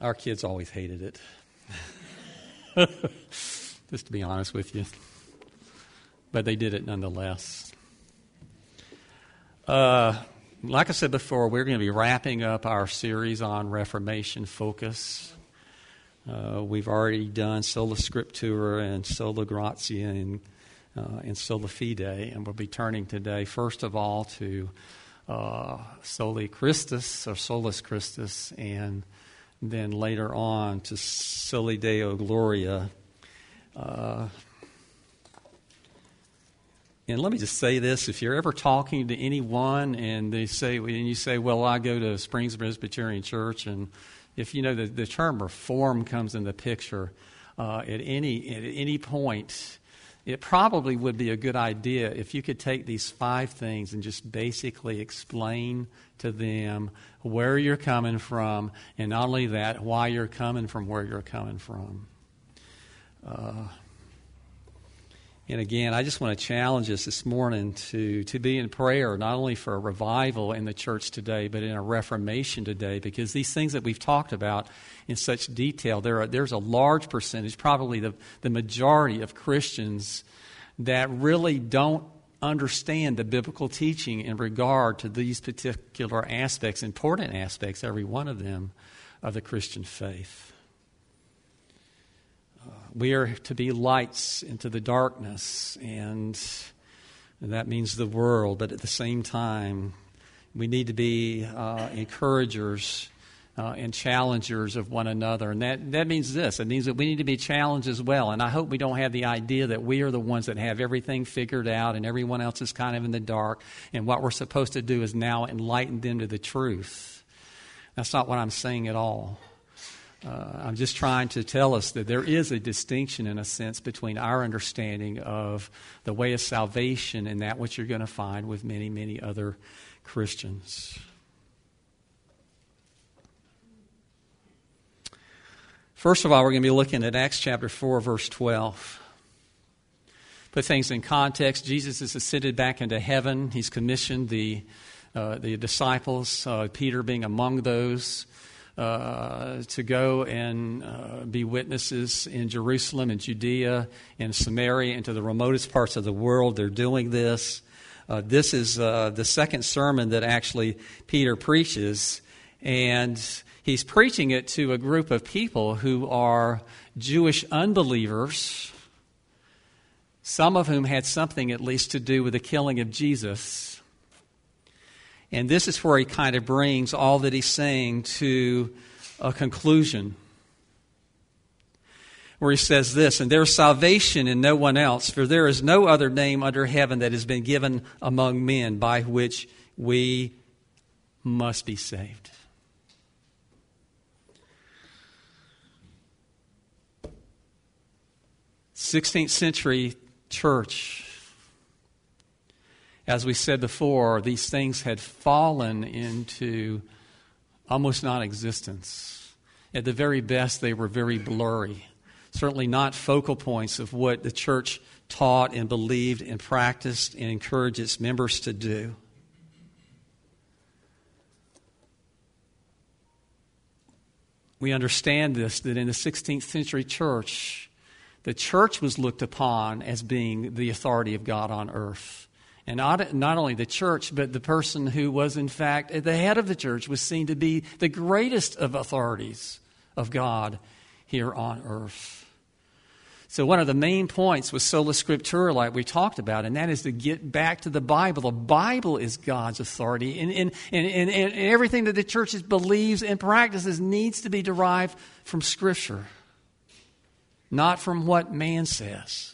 Our kids always hated it. Just to be honest with you. But they did it nonetheless. Uh, like I said before, we're going to be wrapping up our series on Reformation focus. Uh, we've already done Sola Scriptura and Sola Gratia and, uh, and Sola Fide, and we'll be turning today, first of all, to uh, Soli Christus or Solus Christus, and then later on to Soli Deo Gloria. Uh, and let me just say this: if you're ever talking to anyone and they say, and you say, "Well, I go to Springs Presbyterian Church," and if you know the, the term reform comes in the picture uh, at any at any point, it probably would be a good idea if you could take these five things and just basically explain to them where you're coming from, and not only that, why you're coming from where you're coming from. Uh, and again, I just want to challenge us this morning to, to be in prayer, not only for a revival in the church today, but in a reformation today, because these things that we've talked about in such detail, there are, there's a large percentage, probably the, the majority of Christians, that really don't understand the biblical teaching in regard to these particular aspects, important aspects, every one of them, of the Christian faith. We are to be lights into the darkness, and that means the world, but at the same time, we need to be uh, encouragers uh, and challengers of one another. And that, that means this it means that we need to be challenged as well. And I hope we don't have the idea that we are the ones that have everything figured out and everyone else is kind of in the dark. And what we're supposed to do is now enlighten them to the truth. That's not what I'm saying at all. Uh, I'm just trying to tell us that there is a distinction, in a sense, between our understanding of the way of salvation and that which you're going to find with many, many other Christians. First of all, we're going to be looking at Acts chapter 4, verse 12. Put things in context. Jesus is ascended back into heaven. He's commissioned the, uh, the disciples, uh, Peter being among those uh, to go and uh, be witnesses in Jerusalem and Judea and Samaria and to the remotest parts of the world. They're doing this. Uh, this is uh, the second sermon that actually Peter preaches, and he's preaching it to a group of people who are Jewish unbelievers, some of whom had something at least to do with the killing of Jesus and this is where he kind of brings all that he's saying to a conclusion. Where he says this, and there's salvation in no one else, for there is no other name under heaven that has been given among men by which we must be saved. Sixteenth century church as we said before, these things had fallen into almost non existence. At the very best, they were very blurry. Certainly not focal points of what the church taught and believed and practiced and encouraged its members to do. We understand this that in the 16th century church, the church was looked upon as being the authority of God on earth. And not, not only the church, but the person who was, in fact, at the head of the church was seen to be the greatest of authorities of God here on earth. So, one of the main points was sola scriptura, like we talked about, and that is to get back to the Bible. The Bible is God's authority, and, and, and, and everything that the church believes and practices needs to be derived from Scripture, not from what man says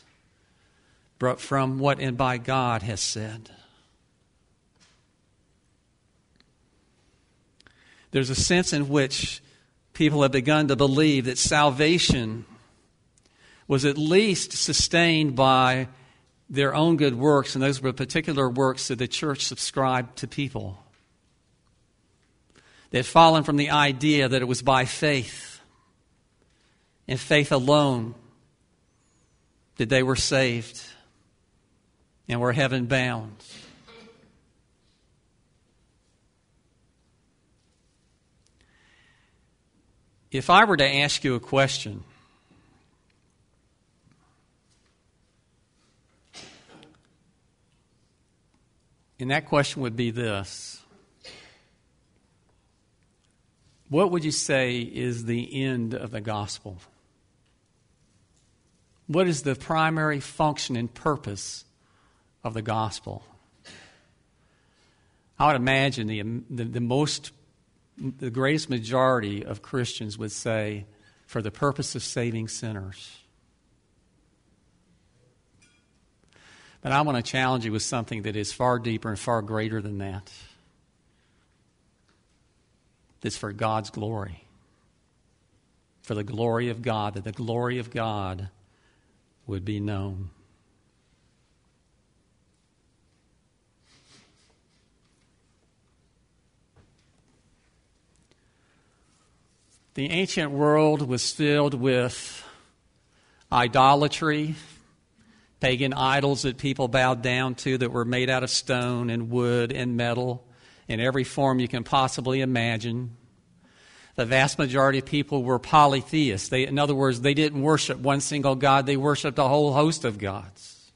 but from what and by God has said. There's a sense in which people have begun to believe that salvation was at least sustained by their own good works, and those were particular works that the church subscribed to people. They had fallen from the idea that it was by faith and faith alone that they were saved and we're heaven bound. If I were to ask you a question, and that question would be this What would you say is the end of the gospel? What is the primary function and purpose of the gospel? I would imagine the, the, the most, the greatest majority of Christians would say, for the purpose of saving sinners. But I want to challenge you with something that is far deeper and far greater than that. That's for God's glory. For the glory of God, that the glory of God would be known. The ancient world was filled with idolatry, pagan idols that people bowed down to that were made out of stone and wood and metal in every form you can possibly imagine. The vast majority of people were polytheists. They, in other words, they didn't worship one single God, they worshiped a whole host of gods.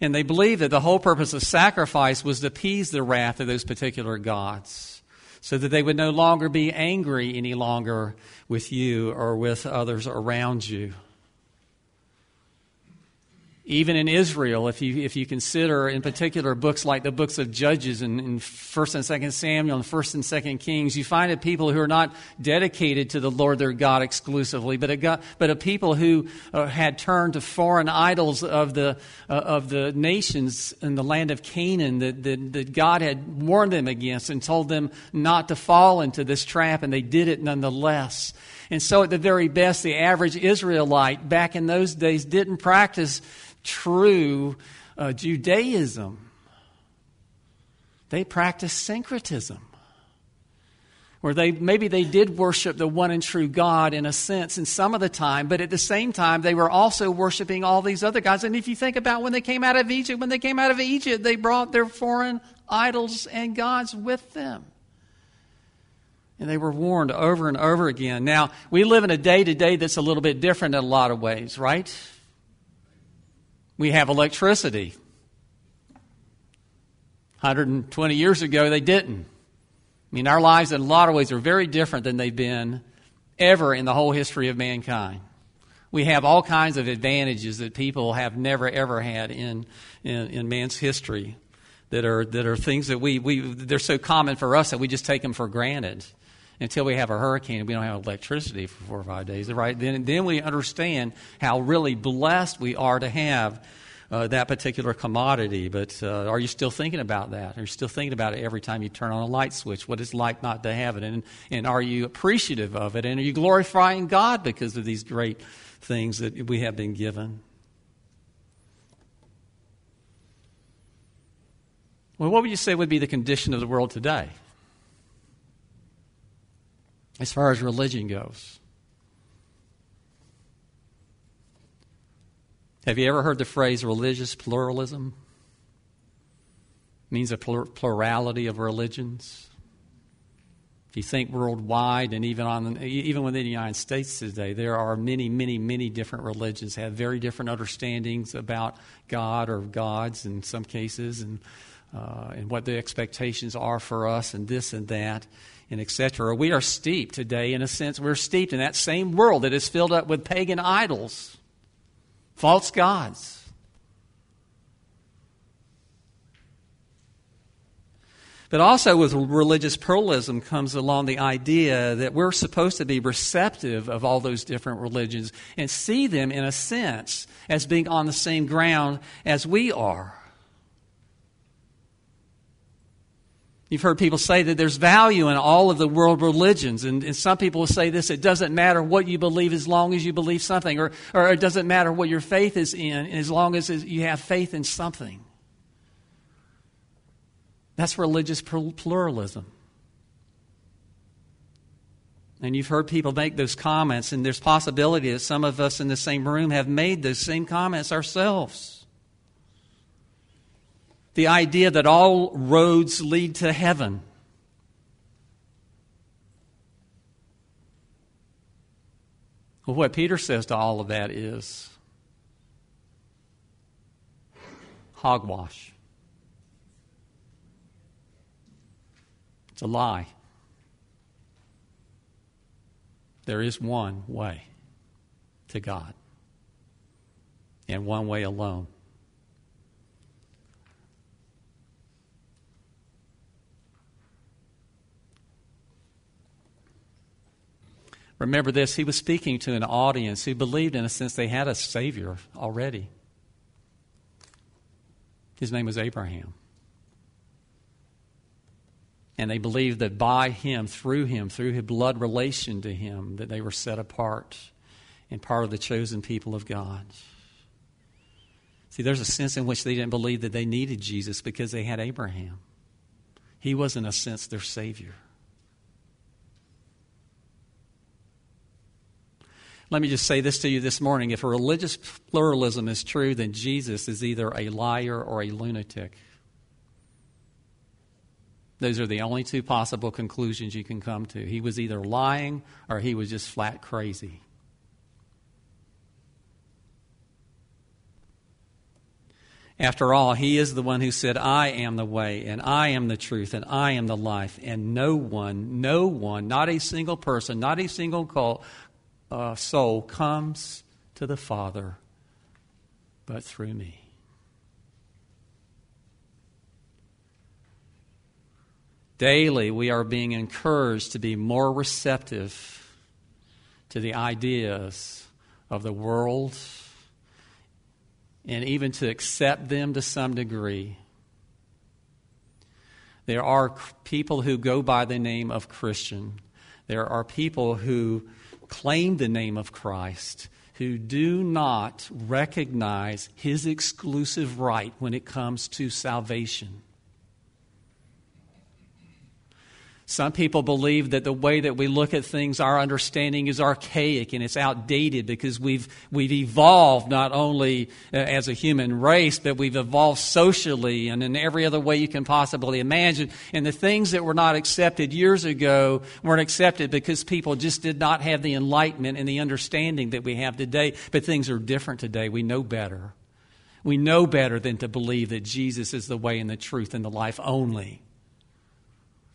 And they believed that the whole purpose of sacrifice was to appease the wrath of those particular gods so that they would no longer be angry any longer with you or with others around you even in Israel, if you, if you consider in particular books like the books of Judges and, and 1st and 2nd Samuel and 1st and 2nd Kings, you find that people who are not dedicated to the Lord their God exclusively, but a, God, but a people who uh, had turned to foreign idols of the, uh, of the nations in the land of Canaan that, that, that God had warned them against and told them not to fall into this trap, and they did it nonetheless. And so, at the very best, the average Israelite back in those days didn't practice true uh, Judaism. They practiced syncretism. Where they maybe they did worship the one and true God in a sense in some of the time, but at the same time they were also worshiping all these other gods. And if you think about when they came out of Egypt, when they came out of Egypt, they brought their foreign idols and gods with them. And they were warned over and over again. Now, we live in a day to day that's a little bit different in a lot of ways, right? We have electricity. 120 years ago, they didn't. I mean, our lives in a lot of ways are very different than they've been ever in the whole history of mankind. We have all kinds of advantages that people have never, ever had in, in, in man's history that are, that are things that we, we, they're so common for us that we just take them for granted until we have a hurricane and we don't have electricity for four or five days, right? Then, then we understand how really blessed we are to have uh, that particular commodity. But uh, are you still thinking about that? Are you still thinking about it every time you turn on a light switch? What it's like not to have it? And, and are you appreciative of it? And are you glorifying God because of these great things that we have been given? Well, what would you say would be the condition of the world today? As far as religion goes. Have you ever heard the phrase religious pluralism? It means a plurality of religions. If you think worldwide and even on even within the United States today, there are many, many, many different religions have very different understandings about God or gods in some cases, and uh, and what the expectations are for us, and this and that and etc. We are steeped today, in a sense, we're steeped in that same world that is filled up with pagan idols, false gods. But also with religious pluralism comes along the idea that we're supposed to be receptive of all those different religions and see them, in a sense, as being on the same ground as we are. You've heard people say that there's value in all of the world religions. And, and, some people will say this it doesn't matter what you believe as long as you believe something, or, or it doesn't matter what your faith is in as long as you have faith in something. That's religious pluralism. And you've heard people make those comments, and there's possibility that some of us in the same room have made those same comments ourselves the idea that all roads lead to heaven. Well, what Peter says to all of that is hogwash. It's a lie. There is one way to God, and one way alone. Remember this, he was speaking to an audience who believed, in a sense, they had a Savior already. His name was Abraham. And they believed that by him, through him, through his blood relation to him, that they were set apart and part of the chosen people of God. See, there's a sense in which they didn't believe that they needed Jesus because they had Abraham. He was, in a sense, their Savior. Let me just say this to you this morning. If religious pluralism is true, then Jesus is either a liar or a lunatic. Those are the only two possible conclusions you can come to. He was either lying or he was just flat crazy. After all, he is the one who said, I am the way, and I am the truth, and I am the life, and no one, no one, not a single person, not a single cult, uh, soul comes to the Father but through me. Daily, we are being encouraged to be more receptive to the ideas of the world and even to accept them to some degree. There are people who go by the name of Christian. There are people who claim the name of Christ who do not recognize his exclusive right when it comes to salvation. Some people believe that the way that we look at things, our understanding is archaic and it's outdated because we've, we've evolved not only uh, as a human race, but we've evolved socially and in every other way you can possibly imagine. And the things that were not accepted years ago weren't accepted because people just did not have the enlightenment and the understanding that we have today. But things are different today. We know better. We know better than to believe that Jesus is the way and the truth and the life only.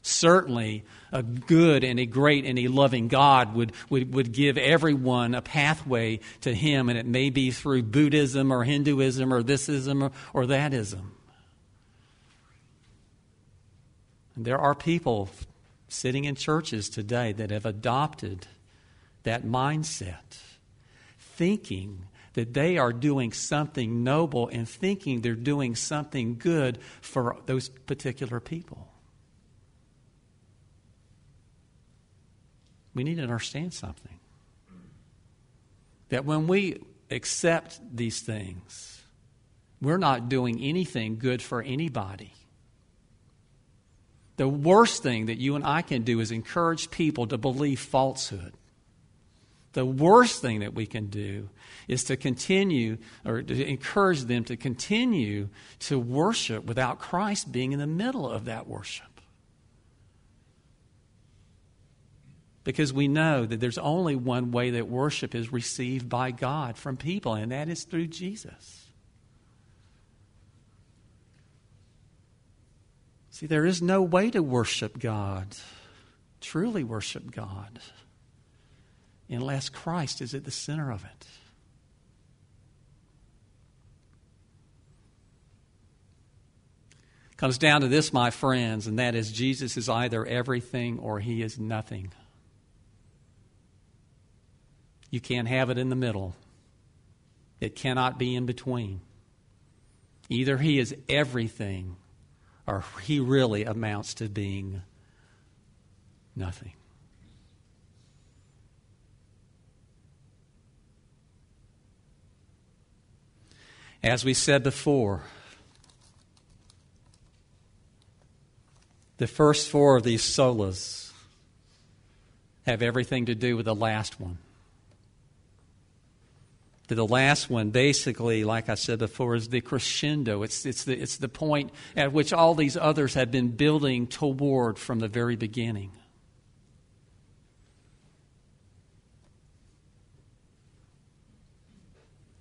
Certainly, a good and a great and a loving God would, would, would give everyone a pathway to Him, and it may be through Buddhism or Hinduism or thisism or, or thatism. And there are people sitting in churches today that have adopted that mindset, thinking that they are doing something noble and thinking they're doing something good for those particular people. We need to understand something. That when we accept these things, we're not doing anything good for anybody. The worst thing that you and I can do is encourage people to believe falsehood. The worst thing that we can do is to continue or to encourage them to continue to worship without Christ being in the middle of that worship. Because we know that there's only one way that worship is received by God from people, and that is through Jesus. See, there is no way to worship God, truly worship God, unless Christ is at the center of it. Comes down to this, my friends, and that is Jesus is either everything or he is nothing. You can't have it in the middle. It cannot be in between. Either he is everything or he really amounts to being nothing. As we said before, the first four of these solas have everything to do with the last one the last one, basically, like I said before, is the crescendo. It's, it's, the, it's the point at which all these others have been building toward from the very beginning.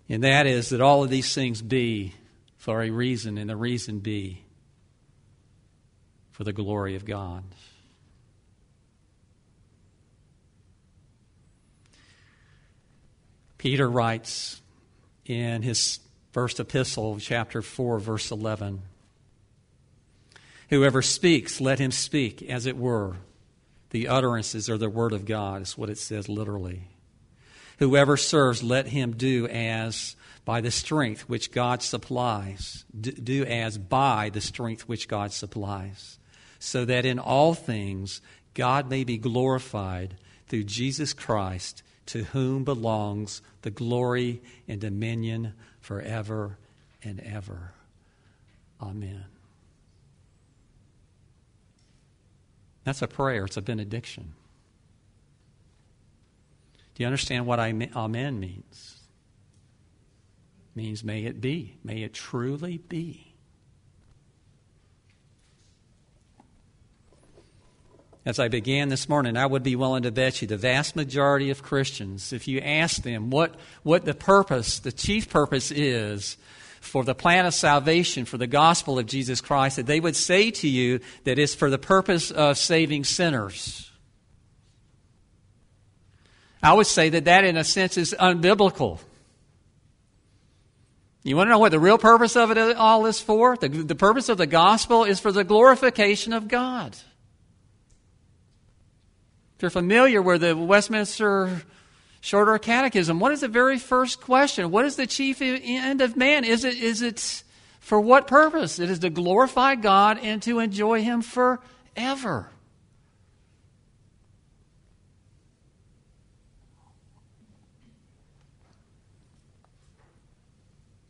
And that is that all of these things be for a reason, and the reason be for the glory of God. Peter writes in his first epistle, chapter 4, verse 11 Whoever speaks, let him speak, as it were. The utterances are the word of God, is what it says literally. Whoever serves, let him do as by the strength which God supplies. Do as by the strength which God supplies. So that in all things God may be glorified through Jesus Christ, to whom belongs the glory and dominion forever and ever. Amen. That's a prayer, it's a benediction. Do you understand what I, amen means? It means may it be, may it truly be. As I began this morning, I would be willing to bet you the vast majority of Christians, if you ask them what, what the purpose, the chief purpose is for the plan of salvation, for the gospel of Jesus Christ, that they would say to you that it's for the purpose of saving sinners. I would say that that, in a sense, is unbiblical. You want to know what the real purpose of it uh, all is for? The, the purpose of the gospel is for the glorification of God. If you're familiar with the Westminster Shorter Catechism, what is the very first question? What is the chief end of man? Is it, is it for what purpose? It is to glorify God and to enjoy Him forever.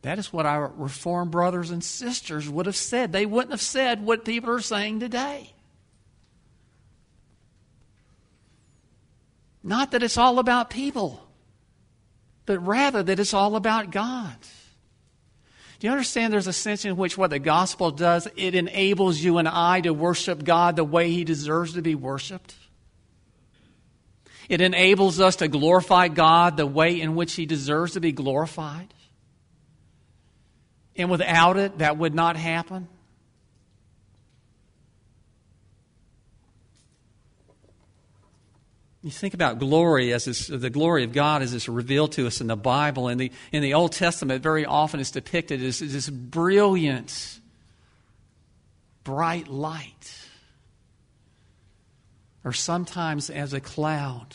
That is what our Reformed brothers and sisters would have said. They wouldn't have said what people are saying today. Not that it's all about people, but rather that it's all about God. Do you understand there's a sense in which what the gospel does, it enables you and I to worship God the way He deserves to be worshiped? It enables us to glorify God the way in which He deserves to be glorified. And without it, that would not happen. You think about glory as this, the glory of God as it's revealed to us in the Bible. In the, in the Old Testament, very often it's depicted as this brilliant, bright light, or sometimes as a cloud.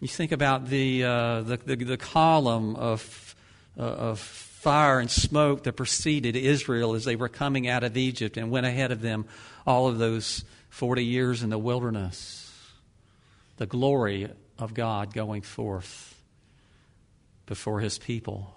You think about the, uh, the, the, the, column of, uh, of fire and smoke that preceded Israel as they were coming out of Egypt and went ahead of them all of those 40 years in the wilderness. The glory of God going forth before his people.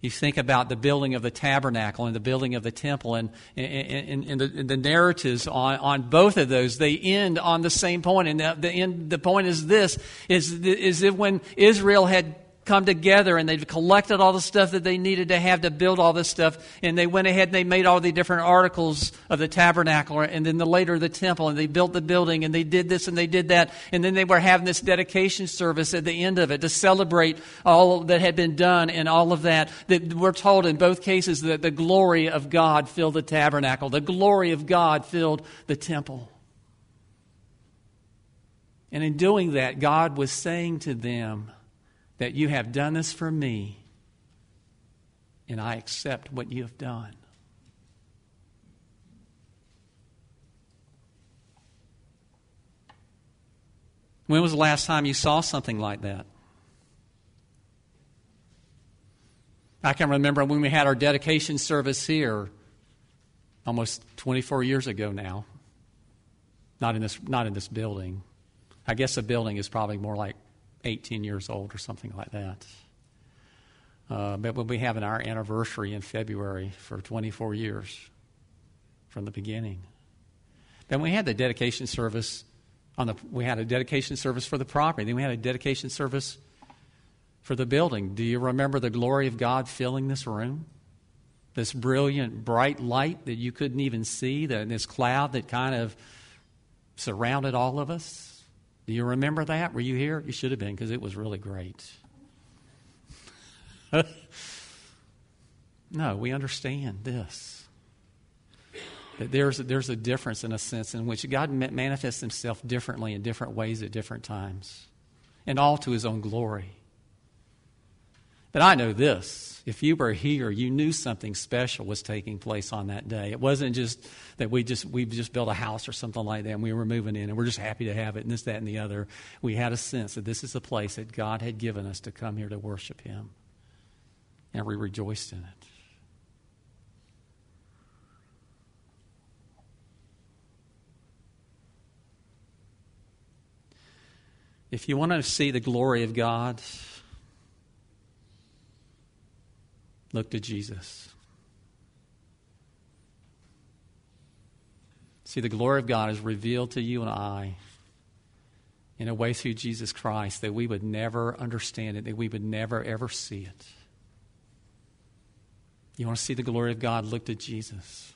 You think about the building of the tabernacle and the building of the temple, and, and, and, the, and the, narratives on, on both of those, they end on the same point. And the, the, end, the point is this, is, is that when Israel had come together and they've collected all the stuff that they needed to have to build all this stuff. And they went ahead and they made all the different articles of the tabernacle and then the later the temple and they built the building and they did this and they did that. And then they were having this dedication service at the end of it to celebrate all that had been done and all of that. That we're told in both cases that the glory of God filled the tabernacle. The glory of God filled the temple. And in doing that, God was saying to them, that you have done this for me, and I accept what you have done. When was the last time you saw something like that? I can remember when we had our dedication service here almost 24 years ago now. Not in this, not in this building. I guess the building is probably more like 18 years old or something like that. Uh, but we'll be having our anniversary in February for 24 years from the beginning. Then we had the dedication service on the. We had a dedication service for the property. Then we had a dedication service for the building. Do you remember the glory of God filling this room? This brilliant, bright light that you couldn't even see. The, this cloud that kind of surrounded all of us. Do you remember that? Were you here? You should have been because it was really great. no, we understand this. That there's, there's a difference in a sense in which God manifests himself differently in different ways at different times, and all to his own glory. But I know this. If you were here, you knew something special was taking place on that day. It wasn't just that we just we just built a house or something like that and we were moving in and we're just happy to have it and this, that, and the other. We had a sense that this is a place that God had given us to come here to worship Him. And we rejoiced in it. If you want to see the glory of God, Look to Jesus. See, the glory of God is revealed to you and I in a way through Jesus Christ that we would never understand it, that we would never, ever see it. You want to see the glory of God? Look to Jesus.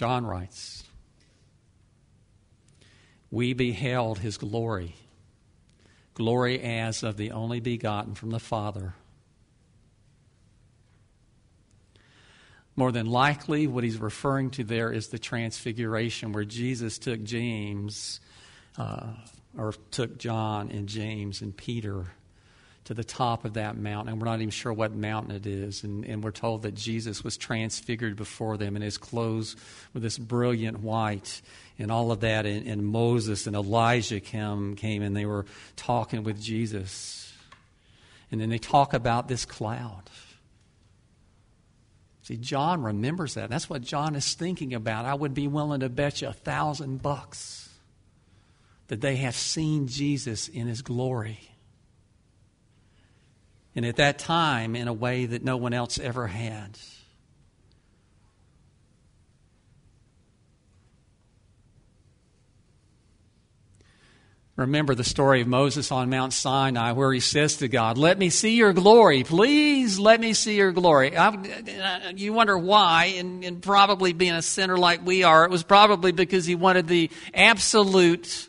John writes, We beheld his glory, glory as of the only begotten from the Father. More than likely, what he's referring to there is the transfiguration where Jesus took James, uh, or took John and James and Peter to the top of that mountain. And we're not even sure what mountain it is. And, and we're told that Jesus was transfigured before them, and his clothes were this brilliant white, and all of that. And, and Moses and Elijah came, came, and they were talking with Jesus. And then they talk about this cloud. See, John remembers that. That's what John is thinking about. I would be willing to bet you a thousand bucks that they have seen Jesus in his glory and at that time in a way that no one else ever had. Remember the story of Moses on Mount Sinai where he says to God, Let me see your glory. Please let me see your glory. I, you wonder why, and, and probably being a sinner like we are, it was probably because he wanted the absolute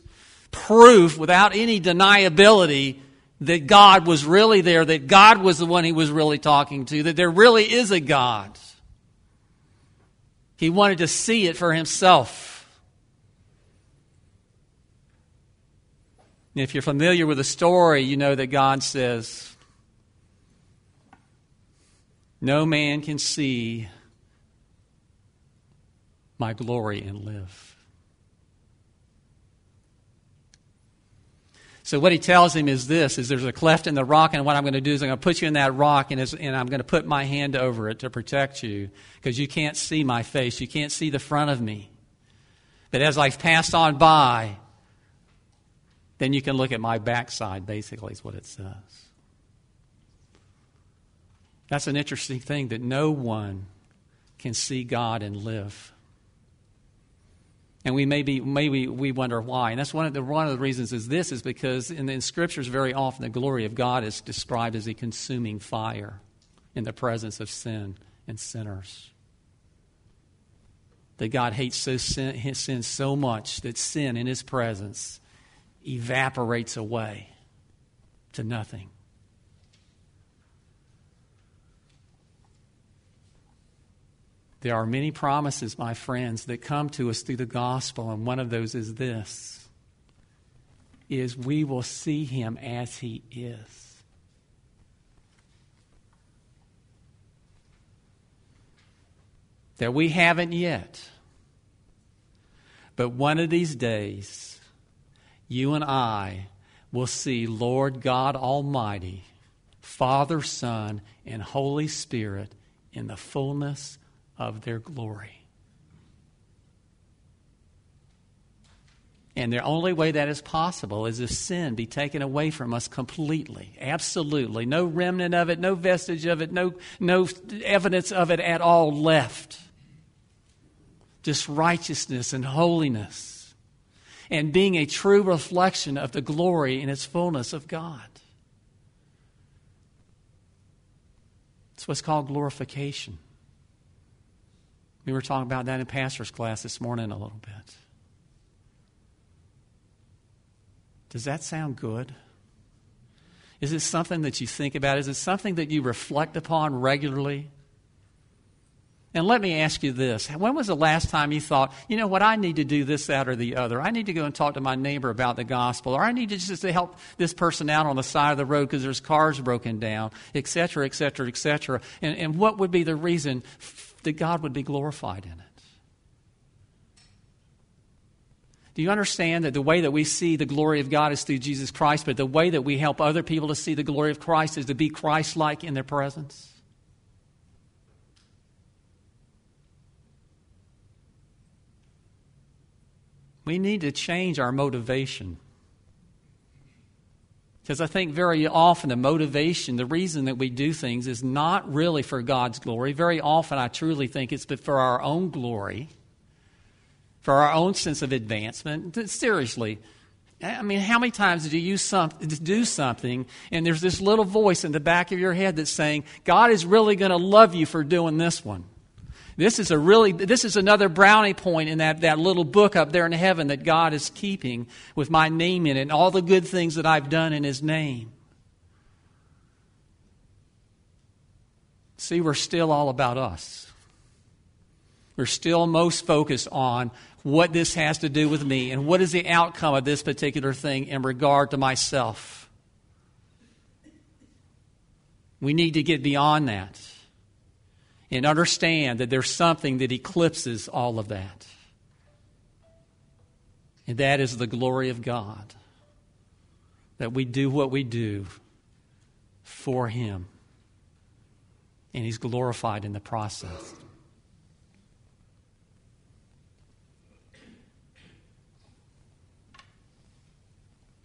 proof without any deniability that God was really there, that God was the one he was really talking to, that there really is a God. He wanted to see it for himself. If you're familiar with the story, you know that God says, No man can see my glory and live. So what he tells him is this, is there's a cleft in the rock, and what I'm going to do is I'm going to put you in that rock, and, and I'm going to put my hand over it to protect you, because you can't see my face. You can't see the front of me. But as I've passed on by, then you can look at my backside, basically, is what it says. That's an interesting thing that no one can see God and live. And we maybe maybe we wonder why. And that's one of the one of the reasons is this is because in the in scriptures very often the glory of God is described as a consuming fire in the presence of sin and sinners. That God hates so sin, sin so much that sin in his presence evaporates away to nothing. There are many promises, my friends, that come to us through the gospel, and one of those is this is we will see him as he is. That we haven't yet. But one of these days, you and I will see Lord God Almighty, Father, Son, and Holy Spirit in the fullness of their glory. And the only way that is possible is if sin be taken away from us completely, absolutely. No remnant of it, no vestige of it, no, no evidence of it at all left. just righteousness and holiness, and being a true reflection of the glory and its fullness of God. It's what's called glorification. We were talking about that in pastor's class this morning a little bit. Does that sound good? Is it something that you think about? Is it something that you reflect upon regularly? And let me ask you this. When was the last time you thought, you know what, I need to do this, that, or the other? I need to go and talk to my neighbor about the gospel, or I need to just to help this person out on the side of the road because there's cars broken down, et cetera, et cetera, et cetera. And, and what would be the reason that God would be glorified in it? Do you understand that the way that we see the glory of God is through Jesus Christ, but the way that we help other people to see the glory of Christ is to be Christ like in their presence? We need to change our motivation. Because I think very often the motivation, the reason that we do things is not really for God's glory. Very often I truly think it's for our own glory, for our own sense of advancement. Seriously, I mean, how many times do you some, do something and there's this little voice in the back of your head that's saying, God is really going to love you for doing this one? This is a really this is another brownie point in that, that little book up there in heaven that God is keeping with my name in it and all the good things that I've done in his name. See, we're still all about us. We're still most focused on what this has to do with me and what is the outcome of this particular thing in regard to myself. We need to get beyond that and understand that there's something that eclipses all of that. And that is the glory of God. That we do what we do for Him. And He's glorified in the process.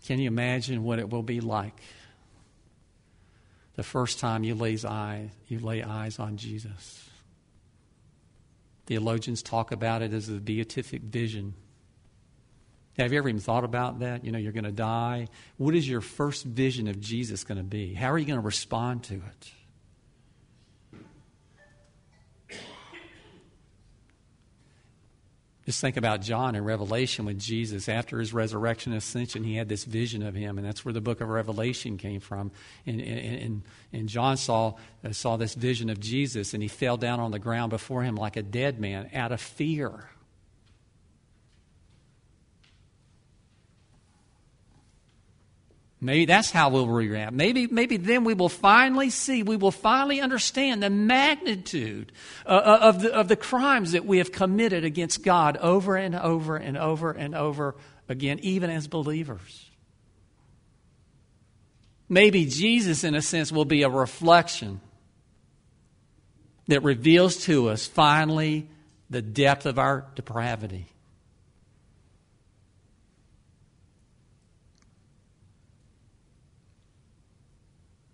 Can you imagine what it will be like the first time you, lays eye, you lay eyes on Jesus. Theologians talk about it as the beatific vision. Have you ever even thought about that? You know, you're going to die. What is your first vision of Jesus going to be? How are you going to respond to it? Just think about John in Revelation with Jesus. After his resurrection and ascension, he had this vision of him, and that's where the book of Revelation came from. And, and, and John saw, saw this vision of Jesus, and he fell down on the ground before him like a dead man out of fear. Maybe that's how we'll react. Maybe, maybe then we will finally see, we will finally understand the magnitude uh, uh, of, the, of the crimes that we have committed against God over and over and over and over again, even as believers. Maybe Jesus, in a sense, will be a reflection that reveals to us finally the depth of our depravity.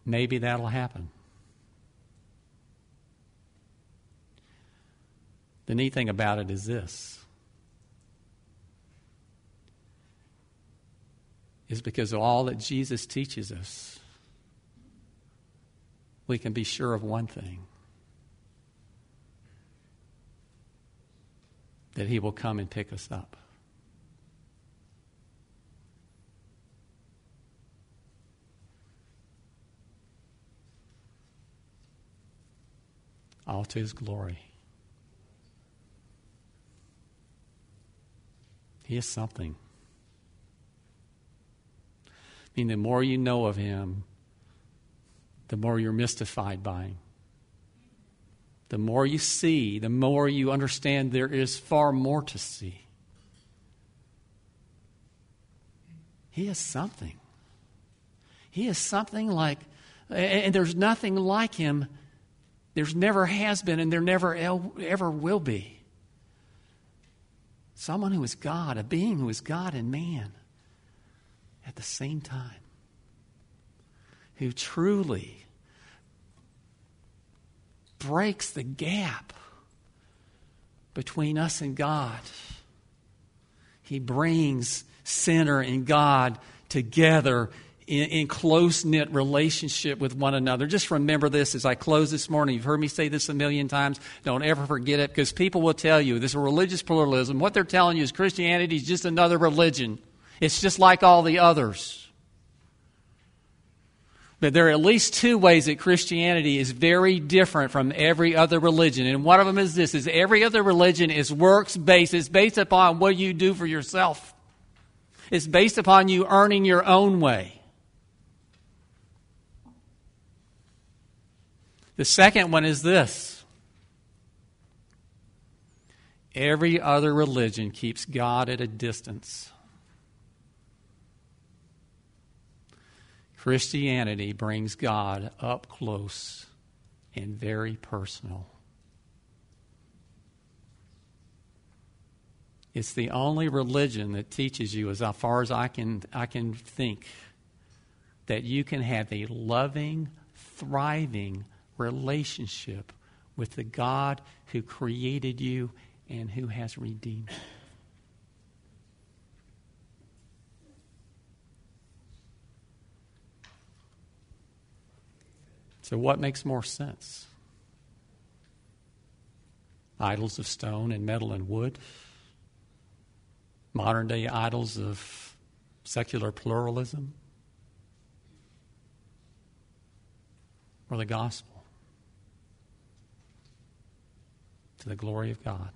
Maybe that'll happen. The neat thing about it is this is because of all that Jesus teaches us, we can be sure of one thing that He will come and pick us up. All to his glory. He is something. I mean, the more you know of him, the more you're mystified by him. The more you see, the more you understand there is far more to see. He is something. He is something like, and there's nothing like him there's never has been, and there never ever will be. Someone who is God, a being who is God and man at the same time, who truly breaks the gap between us and God. He brings sinner and God together in, in close knit relationship with one another. Just remember this as I close this morning. You've heard me say this a million times. Don't ever forget it because people will tell you this is religious pluralism. What they're telling you is Christianity is just another religion, it's just like all the others. But there are at least two ways that Christianity is very different from every other religion. And one of them is this is every other religion is works based. It's based upon what you do for yourself. It's based upon you earning your own way. The second one is this every other religion keeps God at a distance. Christianity brings God up close and very personal. It's the only religion that teaches you, as far as I can, I can think, that you can have a loving, thriving relationship with the God who created you and who has redeemed you. So, what makes more sense? Idols of stone and metal and wood? Modern day idols of secular pluralism? Or the gospel? To the glory of God.